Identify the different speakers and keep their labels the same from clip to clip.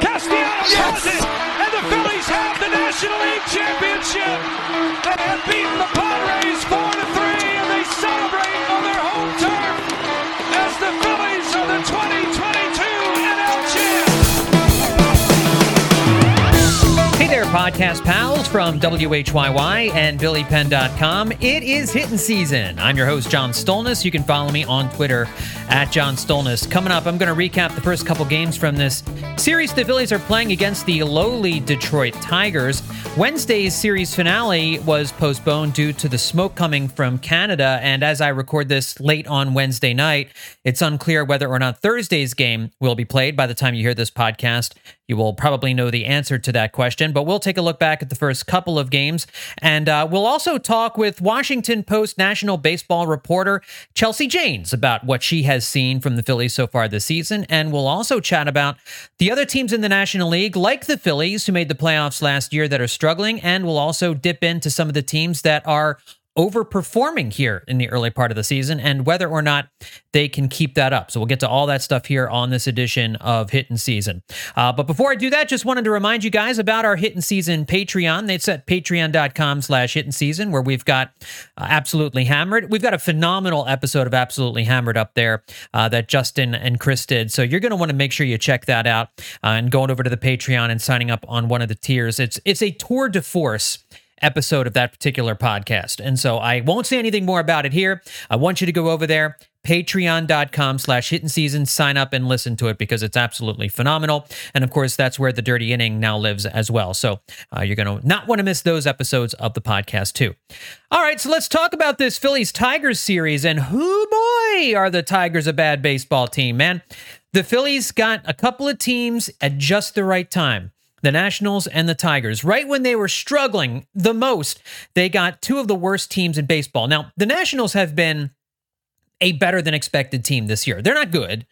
Speaker 1: Castellanos has it, and the Phillies have the National League Championship. They have beaten the
Speaker 2: podcast pals from WHYY and BillyPenn.com. It is hitting season. I'm your host, John Stolnis. You can follow me on Twitter at John Stolnis. Coming up, I'm going to recap the first couple games from this series the Phillies are playing against the lowly Detroit Tigers. Wednesday's series finale was postponed due to the smoke coming from Canada, and as I record this late on Wednesday night, it's unclear whether or not Thursday's game will be played by the time you hear this podcast. You will probably know the answer to that question, but we'll take a look back at the first couple of games. And uh, we'll also talk with Washington Post national baseball reporter Chelsea Janes about what she has seen from the Phillies so far this season. And we'll also chat about the other teams in the National League, like the Phillies, who made the playoffs last year, that are struggling. And we'll also dip into some of the teams that are overperforming here in the early part of the season and whether or not they can keep that up. So we'll get to all that stuff here on this edition of Hittin' Season. Uh, but before I do that, just wanted to remind you guys about our Hittin' Season Patreon. It's at patreon.com slash hit and Season where we've got uh, Absolutely Hammered. We've got a phenomenal episode of Absolutely Hammered up there uh, that Justin and Chris did. So you're going to want to make sure you check that out uh, and going over to the Patreon and signing up on one of the tiers. It's, it's a tour de force episode of that particular podcast. And so I won't say anything more about it here. I want you to go over there, patreon.com slash hitting season, sign up and listen to it because it's absolutely phenomenal. And of course, that's where the dirty inning now lives as well. So uh, you're going to not want to miss those episodes of the podcast too. All right, so let's talk about this Phillies Tigers series. And who boy are the Tigers a bad baseball team, man. The Phillies got a couple of teams at just the right time the Nationals and the Tigers. Right when they were struggling the most, they got two of the worst teams in baseball. Now, the Nationals have been a better than expected team this year. They're not good,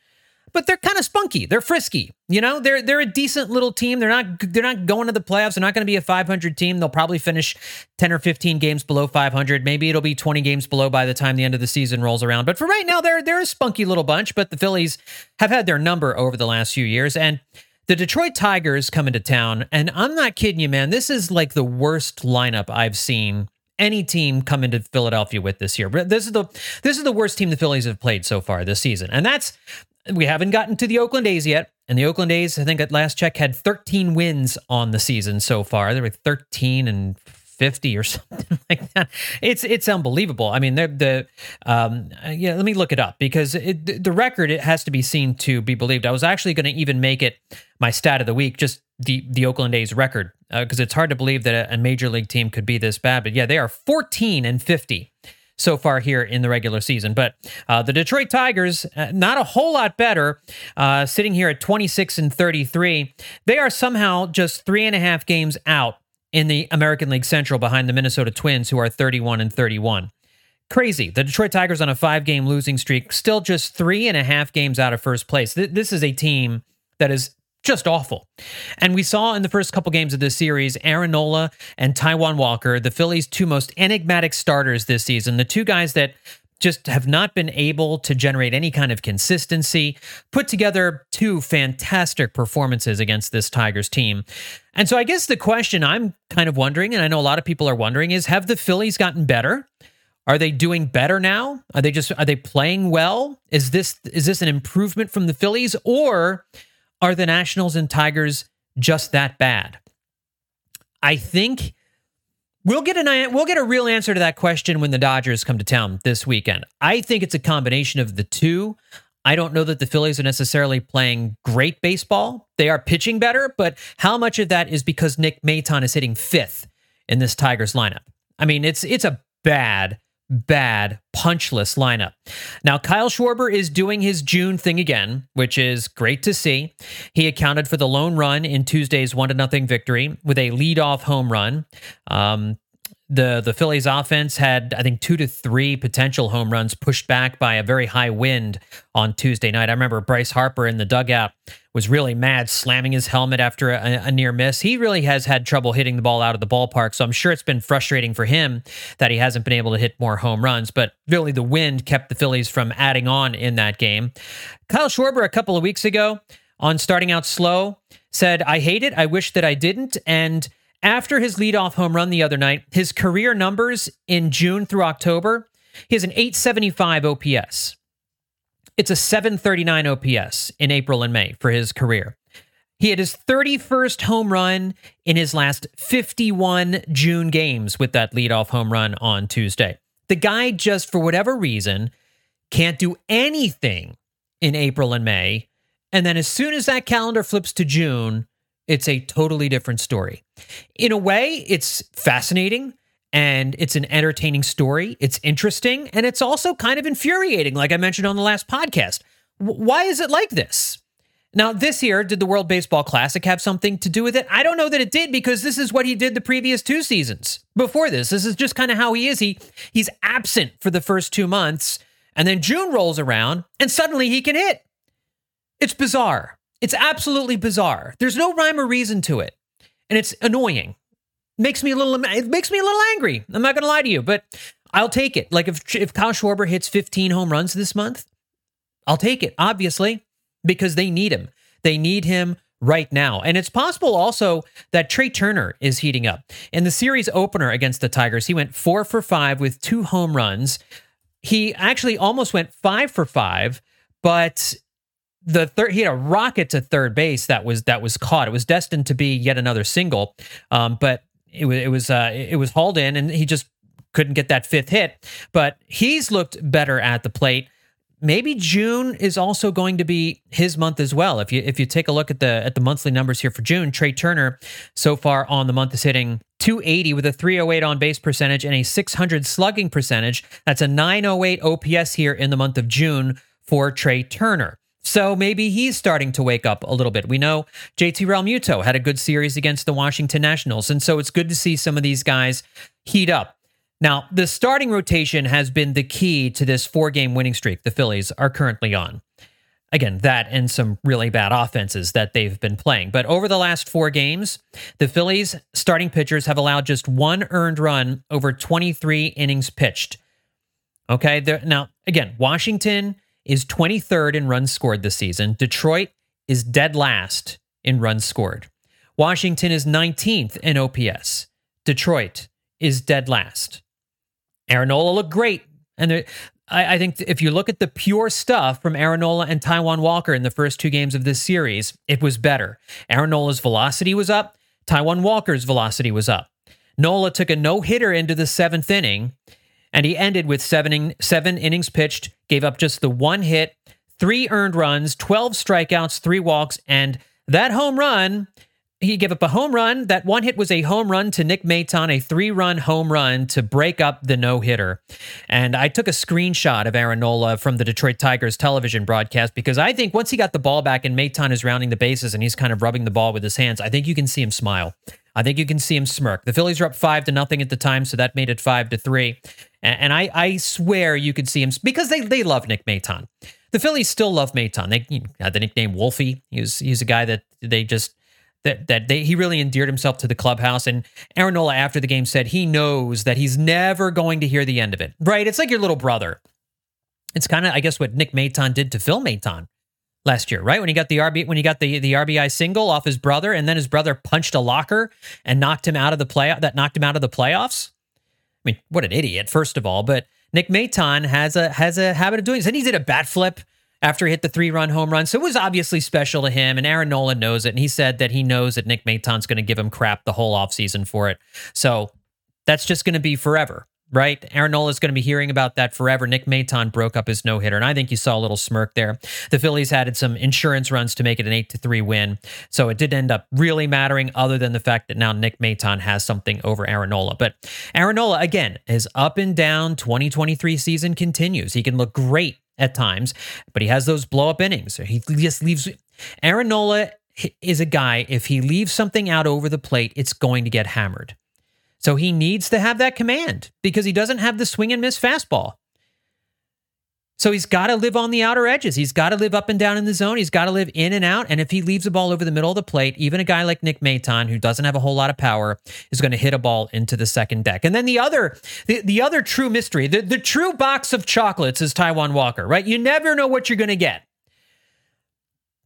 Speaker 2: but they're kind of spunky. They're frisky. You know, they're they're a decent little team. They're not they're not going to the playoffs. They're not going to be a 500 team. They'll probably finish 10 or 15 games below 500. Maybe it'll be 20 games below by the time the end of the season rolls around. But for right now, they're they're a spunky little bunch. But the Phillies have had their number over the last few years and the Detroit Tigers come into town, and I'm not kidding you, man. This is like the worst lineup I've seen any team come into Philadelphia with this year. But This is the this is the worst team the Phillies have played so far this season, and that's we haven't gotten to the Oakland A's yet. And the Oakland A's, I think at last check, had 13 wins on the season so far. They were 13 and 50 or something like that. It's it's unbelievable. I mean, the um yeah, let me look it up because it, the record it has to be seen to be believed. I was actually going to even make it my stat of the week just the the Oakland A's record because uh, it's hard to believe that a, a major league team could be this bad. But yeah, they are 14 and 50 so far here in the regular season. But uh, the Detroit Tigers, uh, not a whole lot better, uh, sitting here at 26 and 33. They are somehow just three and a half games out in the American League Central behind the Minnesota Twins, who are 31 and 31. Crazy. The Detroit Tigers on a five game losing streak, still just three and a half games out of first place. This is a team that is just awful. And we saw in the first couple games of this series, Aaron Nola and Taijuan Walker, the Phillies' two most enigmatic starters this season, the two guys that just have not been able to generate any kind of consistency, put together two fantastic performances against this Tigers team. And so I guess the question I'm kind of wondering, and I know a lot of people are wondering, is have the Phillies gotten better? Are they doing better now? Are they just are they playing well? Is this is this an improvement from the Phillies or are the Nationals and Tigers just that bad? I think We'll get an we'll get a real answer to that question when the Dodgers come to town this weekend. I think it's a combination of the two. I don't know that the Phillies are necessarily playing great baseball. They are pitching better, but how much of that is because Nick Maton is hitting fifth in this Tigers lineup? I mean, it's it's a bad, bad, punchless lineup. Now, Kyle Schwarber is doing his June thing again, which is great to see. He accounted for the lone run in Tuesday's 1 0 victory with a leadoff home run. Um, the the Phillies offense had I think two to three potential home runs pushed back by a very high wind on Tuesday night. I remember Bryce Harper in the dugout was really mad, slamming his helmet after a, a, near miss. He really has had trouble hitting the ball out of the ballpark, so I'm sure it's been frustrating for him that he hasn't been able to hit more home runs. But really, the wind kept the Phillies from adding on in that game. Kyle Schwarber a couple of weeks ago on starting out slow. Said, I hate it. I wish that I didn't. And after his leadoff home run the other night, his career numbers in June through October, he has an 875 OPS. It's a 739 OPS in April and May for his career. He had his 31st home run in his last 51 June games with that leadoff home run on Tuesday. The guy just, for whatever reason, can't do anything in April and May. And then as soon as that calendar flips to June, it's a totally different story. In a way, it's fascinating and it's an entertaining story. It's interesting and it's also kind of infuriating, like I mentioned on the last podcast. W- why is it like this? Now, this year, did the World Baseball Classic have something to do with it? I don't know that it did because this is what he did the previous two seasons. Before this, this is just kind of how he is. He he's absent for the first 2 months, and then June rolls around and suddenly he can hit. It's bizarre. It's absolutely bizarre. There's no rhyme or reason to it. And it's annoying. Makes me a little it makes me a little angry. I'm not going to lie to you, but I'll take it. Like if if Kyle Schwarber hits 15 home runs this month, I'll take it. Obviously, because they need him. They need him right now. And it's possible also that Trea Turner is heating up. In the series opener against the Tigers, he went four for five with two home runs. He actually almost went five for five, but the third he had a rocket to third base that was that was caught. It was destined to be yet another single, um, but it was it was uh, it was hauled in, and he just couldn't get that fifth hit. But he's looked better at the plate maybe June is also going to be his month as well. If you if you take a look at the at the monthly numbers here for June, Trea Turner so far on the month is hitting 280 with a 308 on base percentage and a 600 slugging percentage. That's a 908 OPS here in the month of June for Trea Turner. So maybe he's starting to wake up a little bit. We know JT Realmuto had a good series against the Washington Nationals, and so it's good to see some of these guys heat up. Now, the starting rotation has been the key to this four game winning streak the Phillies are currently on. Again, that and some really bad offenses that they've been playing. But over the last four games, the Phillies starting pitchers have allowed just one earned run over 23 innings pitched. Okay. Now, again, Washington is 23rd in runs scored this season. Detroit is dead last in runs scored. Washington is 19th in OPS. Detroit is dead last. Aaron Nola looked great. And there, I, I, think if you look at the pure stuff from Aaron Nola and Taijuan Walker in the first two games of this series, it was better. Aaron Nola's velocity was up. Taijuan Walker's velocity was up. Nola took a no hitter into the seventh inning, and he ended with seven, seven innings pitched, gave up just the one hit, three earned runs, 12 strikeouts, three walks, and that home run he gave up a home run. That one hit was a home run to Nick Maton, a three run home run to break up the no hitter. And I took a screenshot of Aaron Nola from the Detroit Tigers television broadcast because I think once he got the ball back and Maton is rounding the bases and he's kind of rubbing the ball with his hands, I think you can see him smile. I think you can see him smirk. The Phillies were up five to nothing at the time, so that made it five to three. And I, I swear you could see him because they, they love Nick Maton. The Phillies still love Maton. They had the nickname Wolfie. He was he's a guy that they just that that they, he really endeared himself to the clubhouse. And Aaron Nola after the game said he knows that he's never going to hear the end of it. Right? It's like your little brother. It's kind of I guess what Nick Maton did to Phil Maton last year, right? When he got the RB when he got the the RBI single off his brother, and then his brother punched a locker and knocked him out of the play that knocked him out of the playoffs. I mean, what an idiot, first of all. But Nick Maton has a has a habit of doing this. And he did a bat flip after he hit the three run home run. So it was obviously special to him. And Aaron Nola knows it. And he said that he knows that Nick Maton's going to give him crap the whole offseason for it. So that's just going to be forever, right? Aaron Nola is going to be hearing about that forever. Nick Maton broke up his no hitter. And I think you saw a little smirk there. The Phillies added some insurance runs to make it an 8 to 3 win. So it did end up really mattering, other than the fact that now Nick Maton has something over Aaron Nola. But Aaron Nola, again, his up and down 2023 season continues. He can look great at times, but he has those blow up innings. He just leaves. Aaron Nola is a guy, if he leaves something out over the plate, it's going to get hammered. So he needs to have that command because he doesn't have the swing and miss fastball. So he's got to live on the outer edges. He's got to live up and down in the zone. He's got to live in and out. And if he leaves a ball over the middle of the plate, even a guy like Nick Maton, who doesn't have a whole lot of power, is going to hit a ball into the second deck. And then the other, the, the other true mystery, the, the true box of chocolates is Taijuan Walker, right? You never know what you're going to get.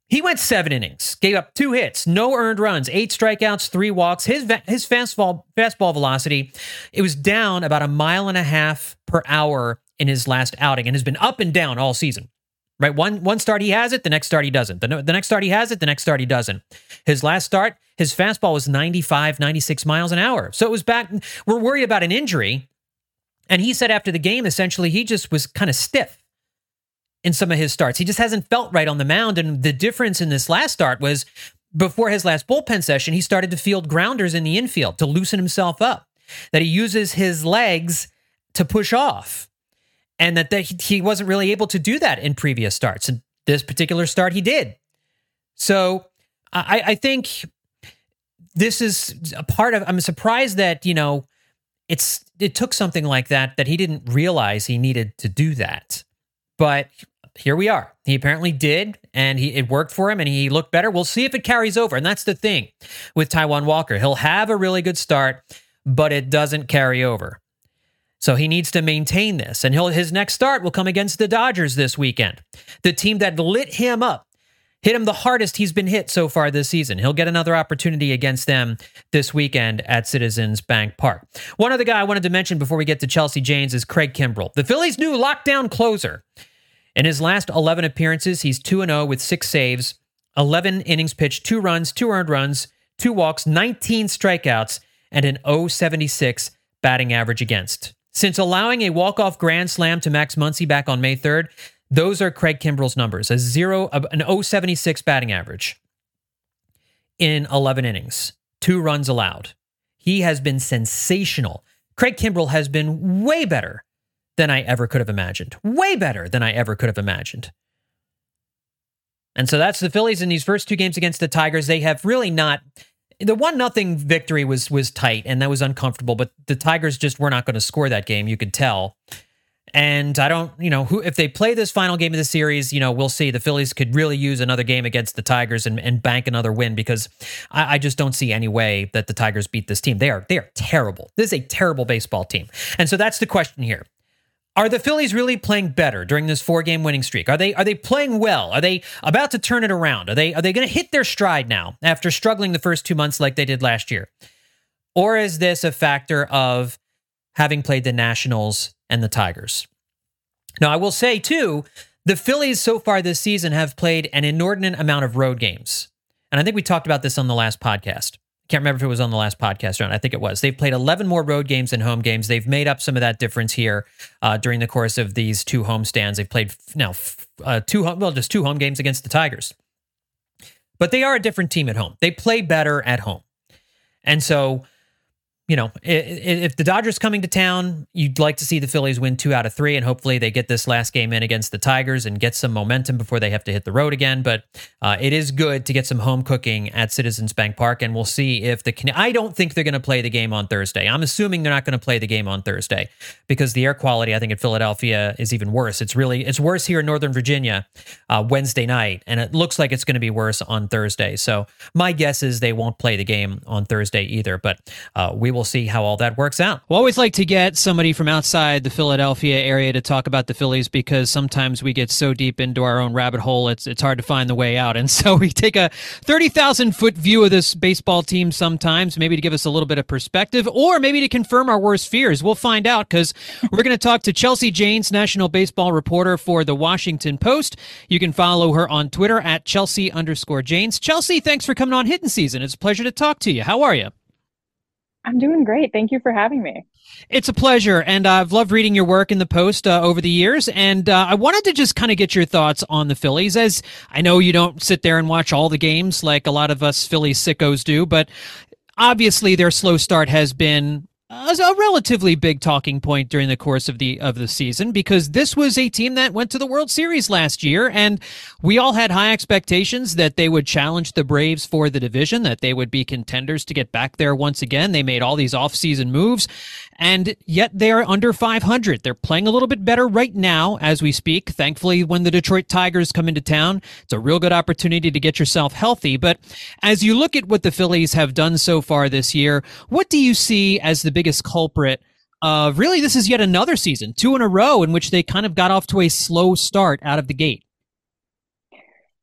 Speaker 2: He went seven innings, gave up two hits, no earned runs, eight strikeouts, three walks. His his fastball fastball velocity it was down about a mile and a half per hour in his last outing, and has been up and down all season. Right, one one start he has it, the next start he doesn't. The, the next start he has it, the next start he doesn't. His last start, his fastball was 95, 96 miles an hour. So it was back. We're worried about an injury, and he said after the game, essentially, he just was kind of stiff in some of his starts. He just hasn't felt right on the mound. And the difference in this last start was before his last bullpen session, he started to field grounders in the infield to loosen himself up, that he uses his legs to push off, and that he wasn't really able to do that in previous starts. And this particular start, he did. So I, I think this is a part of, I'm surprised that, you know, it's it took something like that that he didn't realize he needed to do that. But here we are. He apparently did, and he it worked for him, and he looked better. We'll see if it carries over, and that's the thing with Taijuan Walker. He'll have a really good start, but it doesn't carry over. So he needs to maintain this, and he'll his next start will come against the Dodgers this weekend, the team that lit him up hit him the hardest he's been hit so far this season. He'll get another opportunity against them this weekend at Citizens Bank Park. One other guy I wanted to mention before we get to Chelsea Janes is Craig Kimbrel, the Phillies' new lockdown closer. In his last 11 appearances, he's 2 0 with six saves, 11 innings pitched, two runs, two earned runs, two walks, 19 strikeouts, and an 076 batting average against. Since allowing a walk-off grand slam to Max Muncy back on May 3rd, those are Craig Kimbrel's numbers a zero, an 076 batting average in 11 innings, two runs allowed. He has been sensational. Craig Kimbrel has been way better than I ever could have imagined. Way better than I ever could have imagined. And so that's the Phillies in these first two games against the Tigers. They have really not the one nothing victory was was tight and that was uncomfortable, but the Tigers just were not going to score that game, you could tell. And I don't, you know, who if they play this final game of the series, you know, we'll see. The Phillies could really use another game against the Tigers and, and bank another win because I, I just don't see any way that the Tigers beat this team. They are they are terrible. This is a terrible baseball team. And so that's the question here. Are the Phillies really playing better during this four-game winning streak? Are they are they playing well? Are they about to turn it around? Are they are they going to hit their stride now after struggling the first 2 months like they did last year? Or is this a factor of having played the Nationals and the Tigers. Now, I will say too, the Phillies so far this season have played an inordinate amount of road games. And I think we talked about this on the last podcast. Can't remember if it was on the last podcast or not. I think it was. They've played 11 more road games than home games. They've made up some of that difference here uh, during the course of these two home stands. They've played now uh, two, well, just two home games against the Tigers. But they are a different team at home. They play better at home. And so you know, if the Dodgers coming to town, you'd like to see the Phillies win two out of three, and hopefully they get this last game in against the Tigers and get some momentum before they have to hit the road again. But uh, it is good to get some home cooking at Citizens Bank Park, and we'll see if the. I don't think they're going to play the game on Thursday. I'm assuming they're not going to play the game on Thursday because the air quality, I think, in Philadelphia is even worse. It's really it's worse here in Northern Virginia uh, Wednesday night, and it looks like it's going to be worse on Thursday. So my guess is they won't play the game on Thursday either. But uh, we will see how all that works out.
Speaker 3: We always like to get somebody from outside the Philadelphia area to talk about the Phillies because sometimes we get so deep into our own rabbit hole, it's it's hard to find the way out. And so we take a thirty thousand foot view of this baseball team sometimes, maybe to give us a little bit of perspective, or maybe to confirm our worst fears. We'll find out because we're going to talk to Chelsea Janes, national baseball reporter for the Washington Post. You can follow her on Twitter at Chelsea underscore Janes. Chelsea, thanks for coming on Hitting Season. It's a pleasure to talk to you. How are you?
Speaker 4: I'm doing great. Thank you for having me.
Speaker 3: It's a pleasure, and I've loved reading your work in the Post uh, over the years. And uh, I wanted to just kind of get your thoughts on the Phillies, as I know you don't sit there and watch all the games like a lot of us Philly sickos do, but obviously their slow start has been Uh, a relatively big talking point during the course of the of the season because this was a team that went to the World Series last year and we all had high expectations that they would challenge the Braves for the division that they would be contenders to get back there once again. They made all these offseason moves and yet they're under 500 they're playing a little bit better right now as we speak. Thankfully when the Detroit Tigers come into town it's a real good opportunity to get yourself healthy. But as you look at what the Phillies have done so far this year what do you see as the biggest culprit of really this is yet another season, two in a row, in which they kind of got off to a slow start out of the gate.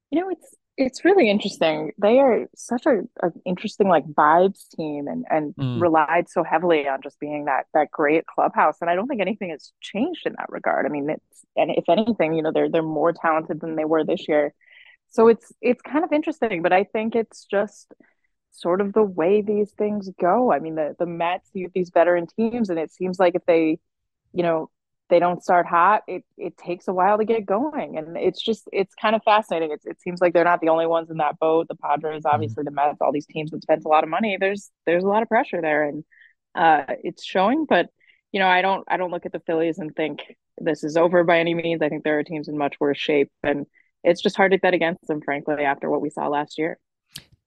Speaker 4: You know, it's it's really interesting. They are such a, a interesting like vibes team and and mm. relied so heavily on just being that that great clubhouse. And I don't think anything has changed in that regard. I mean, it's and if anything, you know, they're they're more talented than they were this year. So it's it's kind of interesting, but I think it's just sort of the way these things go. I mean, the the Mets, you these veteran teams, and it seems like if they, you know, they don't start hot, it it takes a while to get going, and it's just it's kind of fascinating. It's, it seems like they're not the only ones in that boat. The Padres, mm-hmm. obviously, the Mets, all these teams that spent a lot of money. There's there's a lot of pressure there, and uh, it's showing. But you know, I don't I don't look at the Phillies and think this is over by any means. I think there are teams in much worse shape, and it's just hard to bet against them, frankly, after what we saw last year.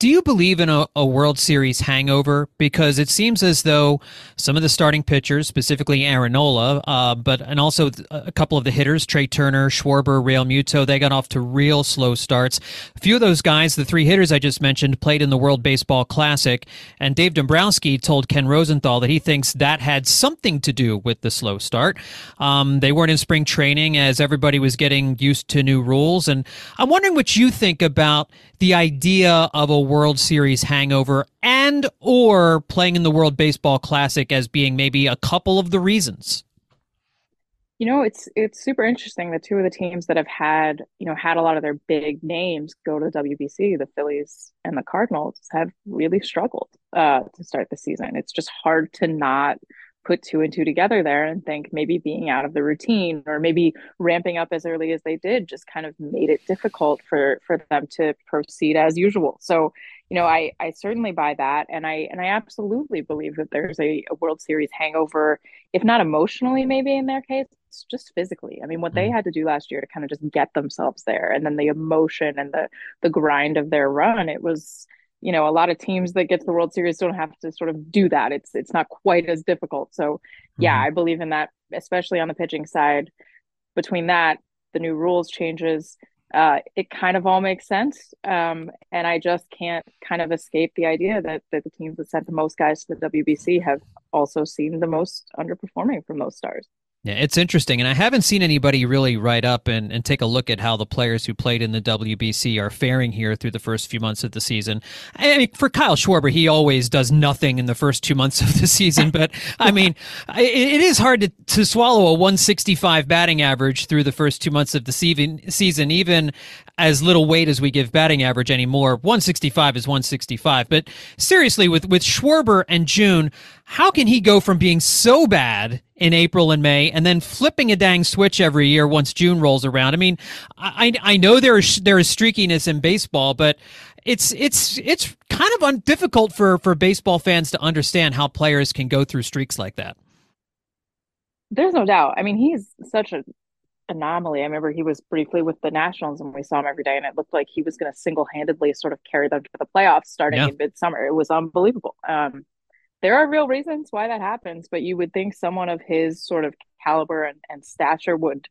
Speaker 2: Do you believe in a, a, World Series hangover? Because it seems as though some of the starting pitchers, specifically Aaron Nola, uh, but and also a couple of the hitters, Trea Turner, Schwarber, Realmuto, they got off to real slow starts. A few of those guys, the three hitters I just mentioned, played in the World Baseball Classic, and Dave Dombrowski told Ken Rosenthal that he thinks that had something to do with the slow start. Um, they weren't in spring training as everybody was getting used to new rules, and I'm wondering what you think about the idea of a World Series hangover and or playing in the World Baseball Classic as being maybe a couple of the reasons?
Speaker 4: You know, it's it's super interesting. The two of the teams that have had, you know, had a lot of their big names go to the WBC, the Phillies and the Cardinals, have really struggled uh, to start the season. It's just hard to not put two and two together there and think maybe being out of the routine or maybe ramping up as early as they did just kind of made it difficult for for them to proceed as usual so you know i i certainly buy that and i and i absolutely believe that there's a, a world series hangover if not emotionally maybe in their case just physically i mean what they mm-hmm. had to do last year to kind of just get themselves there and then the emotion and the the grind of their run it was you know a lot of teams that get to the world series don't have to sort of do that. It's it's not quite as difficult. So yeah mm-hmm. i believe in that especially on the pitching side. Between that the new rules changes uh, it kind of all makes sense. Um, and i just can't kind of escape the idea that, that the teams that sent the most guys to the wbc have also seen the most underperforming from those stars
Speaker 2: yeah, it's interesting. And I haven't seen anybody really write up and, and take a look at how the players who played in the WBC are faring here through the first few months of the season. I mean, for Kyle Schwarber, he always does nothing in the first two months of the season. But I mean, it, is hard to, to swallow a 165 batting average through the first two months of the season, even as little weight as we give batting average anymore. 165 is 165. But seriously, with, with Schwarber and June, how can he go from being so bad in April and May and then flipping a dang switch every year once June rolls around? I mean, I, I know there is, there is streakiness in baseball, but it's it's it's kind of un- difficult for for baseball fans to understand how players can go through streaks like that.
Speaker 4: There's no doubt. I mean, he's such a anomaly. I remember he was briefly with the Nationals and we saw him every day, and it looked like he was going to single handedly sort of carry them to the playoffs starting yeah. in midsummer. It was unbelievable. Um, there are real reasons why that happens, but you would think someone of his sort of caliber and, and stature would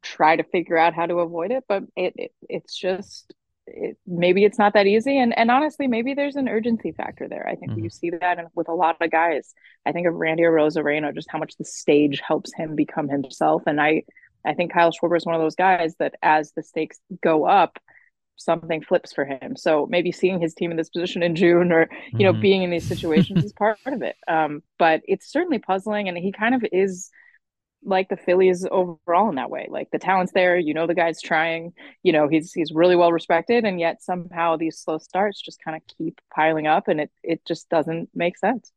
Speaker 4: try to figure out how to avoid it. But it, it it's just it, maybe it's not that easy. And and honestly, maybe there's an urgency factor there. I think mm-hmm. you see that with a lot of guys. I think of Randy Arozarena, just how much the stage helps him become himself. And I I think Kyle Schwarber is one of those guys that as the stakes go up, something flips for him. So maybe seeing his team in this position in June or, you know, mm-hmm. being in these situations is part of it. Um, but it's certainly puzzling. And he kind of is like the Phillies overall in that way. Like the talent's there, you know, the guy's trying, you know, he's, he's really well respected. And yet somehow these slow starts just kind of keep piling up and it, it just doesn't make sense.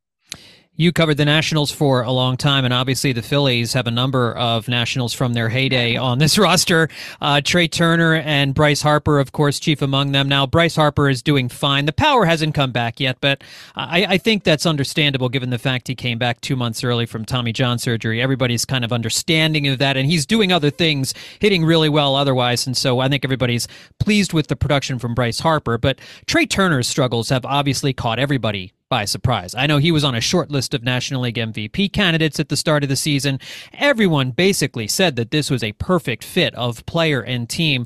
Speaker 2: You covered the Nationals for a long time, and obviously the Phillies have a number of Nationals from their heyday on this roster. Uh, Trea Turner and Bryce Harper, of course, chief among them. Now, Bryce Harper is doing fine. The power hasn't come back yet, but I, I think that's understandable given the fact he came back two months early from Tommy John surgery. Everybody's kind of understanding of that, and he's doing other things, hitting really well otherwise. And so I think everybody's pleased with the production from Bryce Harper. But Trea Turner's struggles have obviously caught everybody by surprise. I know he was on a short list of National League MVP candidates at the start of the season. Everyone basically said that this was a perfect fit of player and team.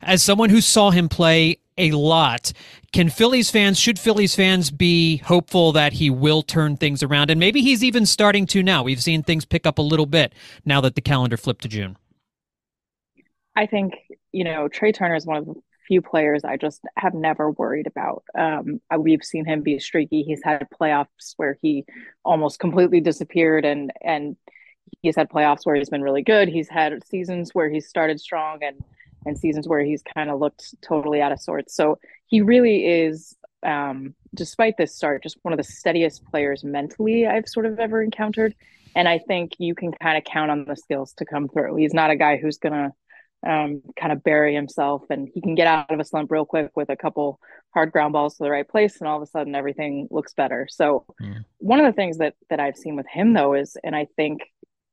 Speaker 2: As someone who saw him play a lot, can Phillies fans, should Phillies fans be hopeful that he will turn things around? And maybe he's even starting to now. We've seen things pick up a little bit now that the calendar flipped to June.
Speaker 4: I think, you know, Trea Turner is one of the few players I just have never worried about. Um, we've seen him be streaky. He's had playoffs where he almost completely disappeared, and and he's had playoffs where he's been really good. He's had seasons where he's started strong, and and seasons where he's kind of looked totally out of sorts. So he really is, um, despite this start, just one of the steadiest players mentally I've sort of ever encountered. And I think you can kind of count on the skills to come through. He's not a guy who's gonna um, kind of bury himself and he can get out of a slump real quick with a couple hard ground balls to the right place and all of a sudden everything looks better. So one of the things that that i've seen with him though is and i think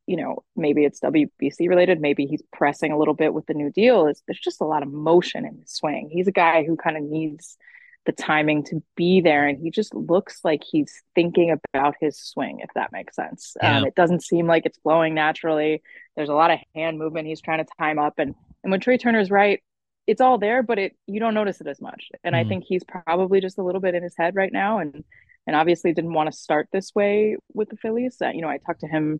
Speaker 4: you know maybe it's wbc related maybe he's pressing a little bit with the new deal is there's just a lot of motion in his swing. He's a guy who kind of needs the timing to be there and he just looks like he's thinking about his swing if that makes sense. Yeah. um, it doesn't seem like it's flowing naturally there's a lot of hand movement he's trying to time up and and when trea turner's right it's all there but it you don't notice it as much and mm. i mm-hmm. think he's probably just a little bit in his head right now and and obviously didn't want to start this way with the phillies uh, you know i talked to him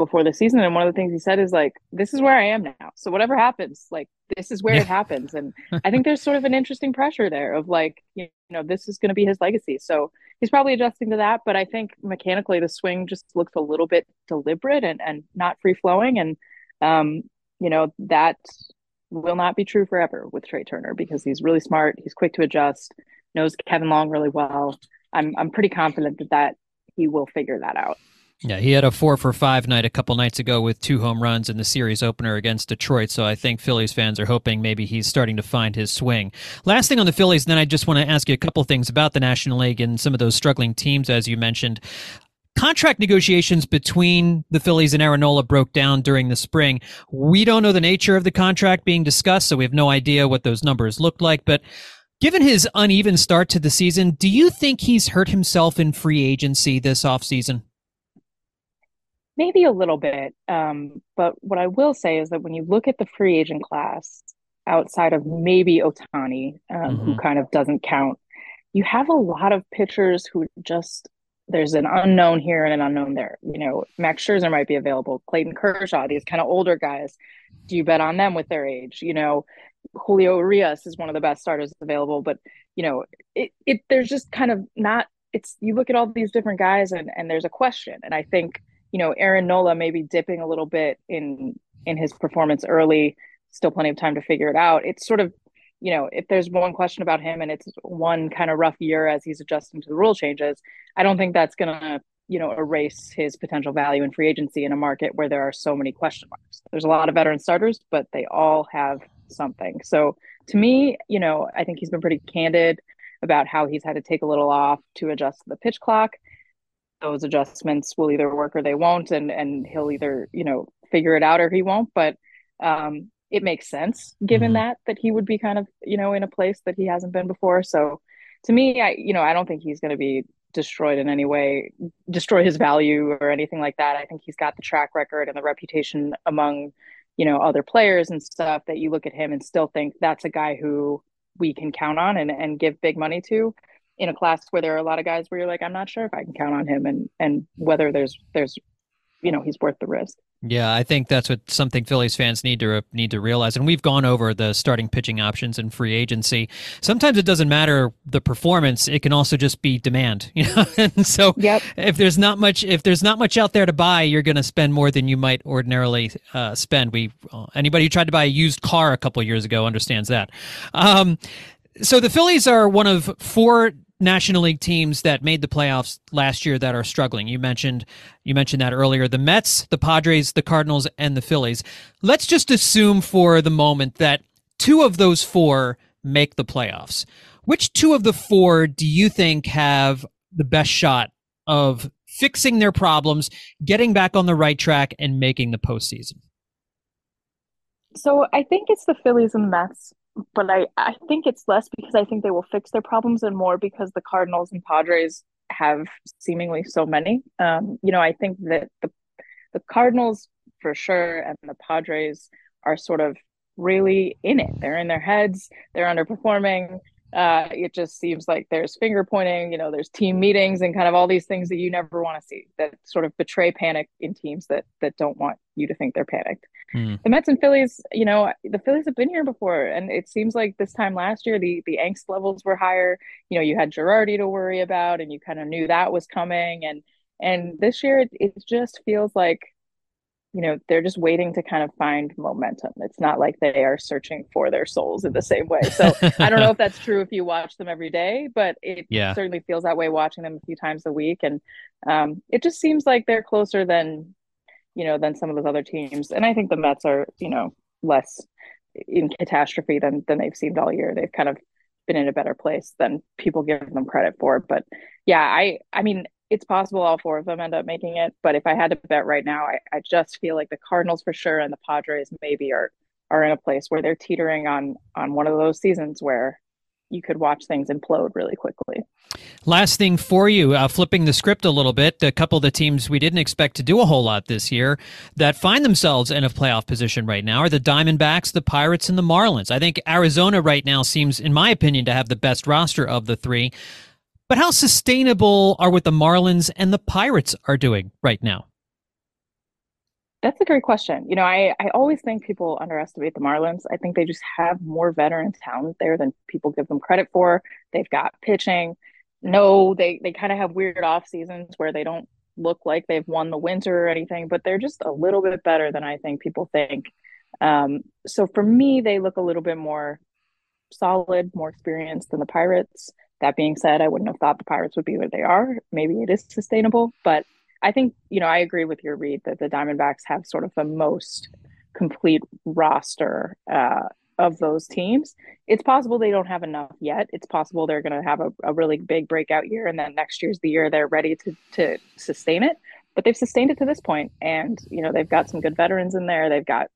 Speaker 4: before the season and one of the things he said is like this is where i am now. So whatever happens like this is where yeah. it happens and i think there's sort of an interesting pressure there of like you know this is going to be his legacy. So he's probably adjusting to that but i think mechanically the swing just looks a little bit deliberate and, and not free flowing and um you know that will not be true forever with trea turner because he's really smart he's quick to adjust knows kevin long really well. I'm i'm pretty confident that that he will figure that out
Speaker 2: yeah, he had a four for five night a couple nights ago with two home runs in the series opener against Detroit. So I think Phillies fans are hoping maybe he's starting to find his swing. Last thing on the Phillies, then I just want to ask you a couple things about the National League and some of those struggling teams, as you mentioned. Contract negotiations between the Phillies and Aaron Nola broke down during the spring. We don't know the nature of the contract being discussed, so we have no idea what those numbers looked like. But given his uneven start to the season, do you think he's hurt himself in free agency this offseason?
Speaker 4: Maybe a little bit. Um, but what I will say is that when you look at the free agent class outside of maybe Ohtani, um, mm-hmm. who kind of doesn't count, you have a lot of pitchers who just there's an unknown here and an unknown there. You know, Max Scherzer might be available, Clayton Kershaw, these kind of older guys. Do you bet on them with their age? You know, Julio Urias is one of the best starters available, but you know, it, it there's just kind of not it's you look at all these different guys and and there's a question. And I think you know, Aaron Nola maybe dipping a little bit in in his performance early, still plenty of time to figure it out. It's sort of, you know, if there's one question about him and it's one kind of rough year as he's adjusting to the rule changes, I don't think that's gonna, you know, erase his potential value in free agency in a market where there are so many question marks. There's a lot of veteran starters, but they all have something. So to me, you know, I think he's been pretty candid about how he's had to take a little off to adjust to the pitch clock those adjustments will either work or they won't and and he'll either you know figure it out or he won't but um it makes sense given mm-hmm. that that he would be kind of you know in a place that he hasn't been before. So to me i you know i don't think he's going to be destroyed in any way destroy his value or anything like that. I think he's got the track record and the reputation among you know other players and stuff that you look at him and still think that's a guy who we can count on and, and give big money to in a class where there are a lot of guys where you're like, I'm not sure if I can count on him and and whether there's there's you know he's worth the risk.
Speaker 2: Yeah, I think that's what something Phillies fans need to need to realize. And we've gone over the starting pitching options in free agency. Sometimes it doesn't matter the performance; it can also just be demand. You know, and so yep. if there's not much if there's not much out there to buy, you're going to spend more than you might ordinarily uh, spend. We uh, anybody who tried to buy a used car a couple years ago understands that. Um, so the Phillies are one of four National League teams that made the playoffs last year that are struggling. You mentioned you mentioned that earlier. The Mets, the Padres, the Cardinals, and the Phillies. Let's just assume for the moment that two of those four make the playoffs. Which two of the four do you think have the best shot of fixing their problems, getting back on the right track, and making the postseason?
Speaker 4: So I think it's the Phillies and the Mets but I, I think it's less because I think they will fix their problems and more because the Cardinals and Padres have seemingly so many. Um, you know, I think that the the Cardinals for sure and the Padres are sort of really in it. They're in their heads, they're underperforming. Uh, it just seems like there's finger pointing, you know, there's team meetings and kind of all these things that you never want to see that sort of betray panic in teams that that don't want you to think they're panicked. Hmm. The Mets and Phillies, you know, the Phillies have been here before, and it seems like this time last year the the angst levels were higher. You know, you had Girardi to worry about, and you kind of knew that was coming, and and this year it, it just feels like you know they're just waiting to kind of find momentum. It's not like they are searching for their souls in the same way. So i don't know if that's true if you watch them every day but it yeah. certainly feels that way watching them a few times a week. And um, it just seems like they're closer than you know than some of those other teams. And i think the mets are you know less in catastrophe than than they've seemed all year. They've kind of been in a better place than people give them credit for. But yeah i i mean it's possible all four of them end up making it. But if I had to bet right now, I, I just feel like the Cardinals for sure and the Padres maybe are are in a place where they're teetering on on one of those seasons where you could watch things implode really quickly.
Speaker 3: Last thing for you, uh, flipping the script a little bit, a couple of the teams we didn't expect to do a whole lot this year that find themselves in a playoff position right now are the Diamondbacks, the Pirates, and the Marlins. I think Arizona right now seems, in my opinion, to have the best roster of the three. But how sustainable are what the Marlins and the Pirates are doing right now?
Speaker 4: That's a great question. You know, I, I always think people underestimate the Marlins. I think they just have more veteran talent there than people give them credit for. They've got pitching. No, they, they kind of have weird off seasons where they don't look like they've won the winter or anything, but they're just a little bit better than I think people think. Um, so for me, they look a little bit more solid, more experienced than the Pirates. That being said, I wouldn't have thought the Pirates would be where they are. Maybe it is sustainable, but I think, you know, I agree with your read that the Diamondbacks have sort of the most complete roster uh, of those teams. It's possible they don't have enough yet. It's possible they're going to have a, a really big breakout year, and then next year's the year they're ready to to sustain it. But they've sustained it to this point, and you know they've got some good veterans in there. They've got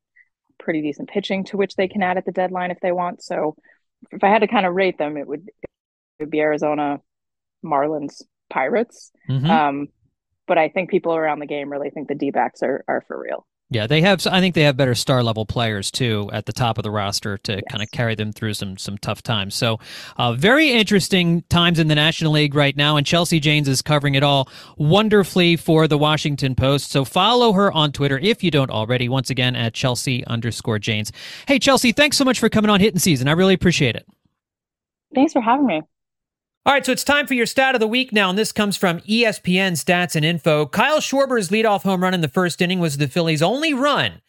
Speaker 4: pretty decent pitching to which they can add at the deadline if they want. So, if I had to kind of rate them, it would would be Arizona, Marlins, Pirates. Mm-hmm. Um, but I think people around the game really think the D backs are, are for real.
Speaker 3: Yeah, they have. I think they have better star level players too at the top of the roster to yes. kind of carry them through some some tough times. So, uh, very interesting times in the National League right now, and Chelsea Janes is covering it all wonderfully for the Washington Post. So follow her on Twitter if you don't already. Once again at Chelsea underscore Janes. Hey Chelsea, thanks so much for coming on Hitting Season. I really appreciate it.
Speaker 4: Thanks for having me.
Speaker 2: All right, so it's time for your stat of the week now, and this comes from ESPN Stats and Info. Kyle Schwarber's leadoff home run in the first inning was the Phillies' only run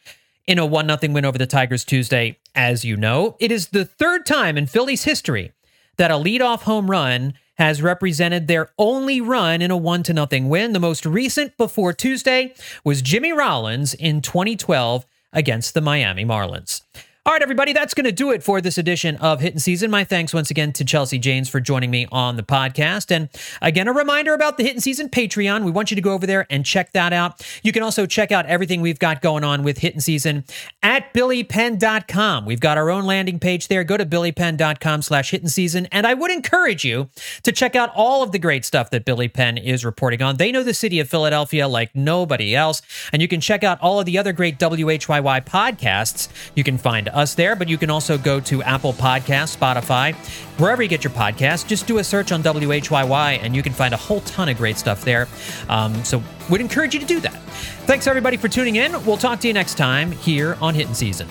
Speaker 2: in a 1 0 win over the Tigers Tuesday. As you know, it is the third time in Phillies history that a leadoff home run has represented their only run in a 1 0 win. The most recent before Tuesday was Jimmy Rollins in 2012 against the Miami Marlins. All right, everybody, that's going to do it for this edition of Hittin' Season. My thanks once again to Chelsea Janes for joining me on the podcast. And again, a reminder about the Hittin' Season Patreon. We want you to go over there and check that out. You can also check out everything we've got going on with Hittin' Season at billypenn.com. We've got our own landing page there. Go to billypenn.com slash hit and season. And I would encourage you to check out all of the great stuff that Billy Penn is reporting on. They know the city of Philadelphia like nobody else. And you can check out all of the other great WHYY podcasts. You can find us there, but you can also go to Apple Podcasts, Spotify, wherever you get your podcast. Just do a search on WHYY and you can find a whole ton of great stuff there. Um, so, would encourage you to do that. Thanks everybody for tuning in. We'll talk to you next time here on Hitting Season.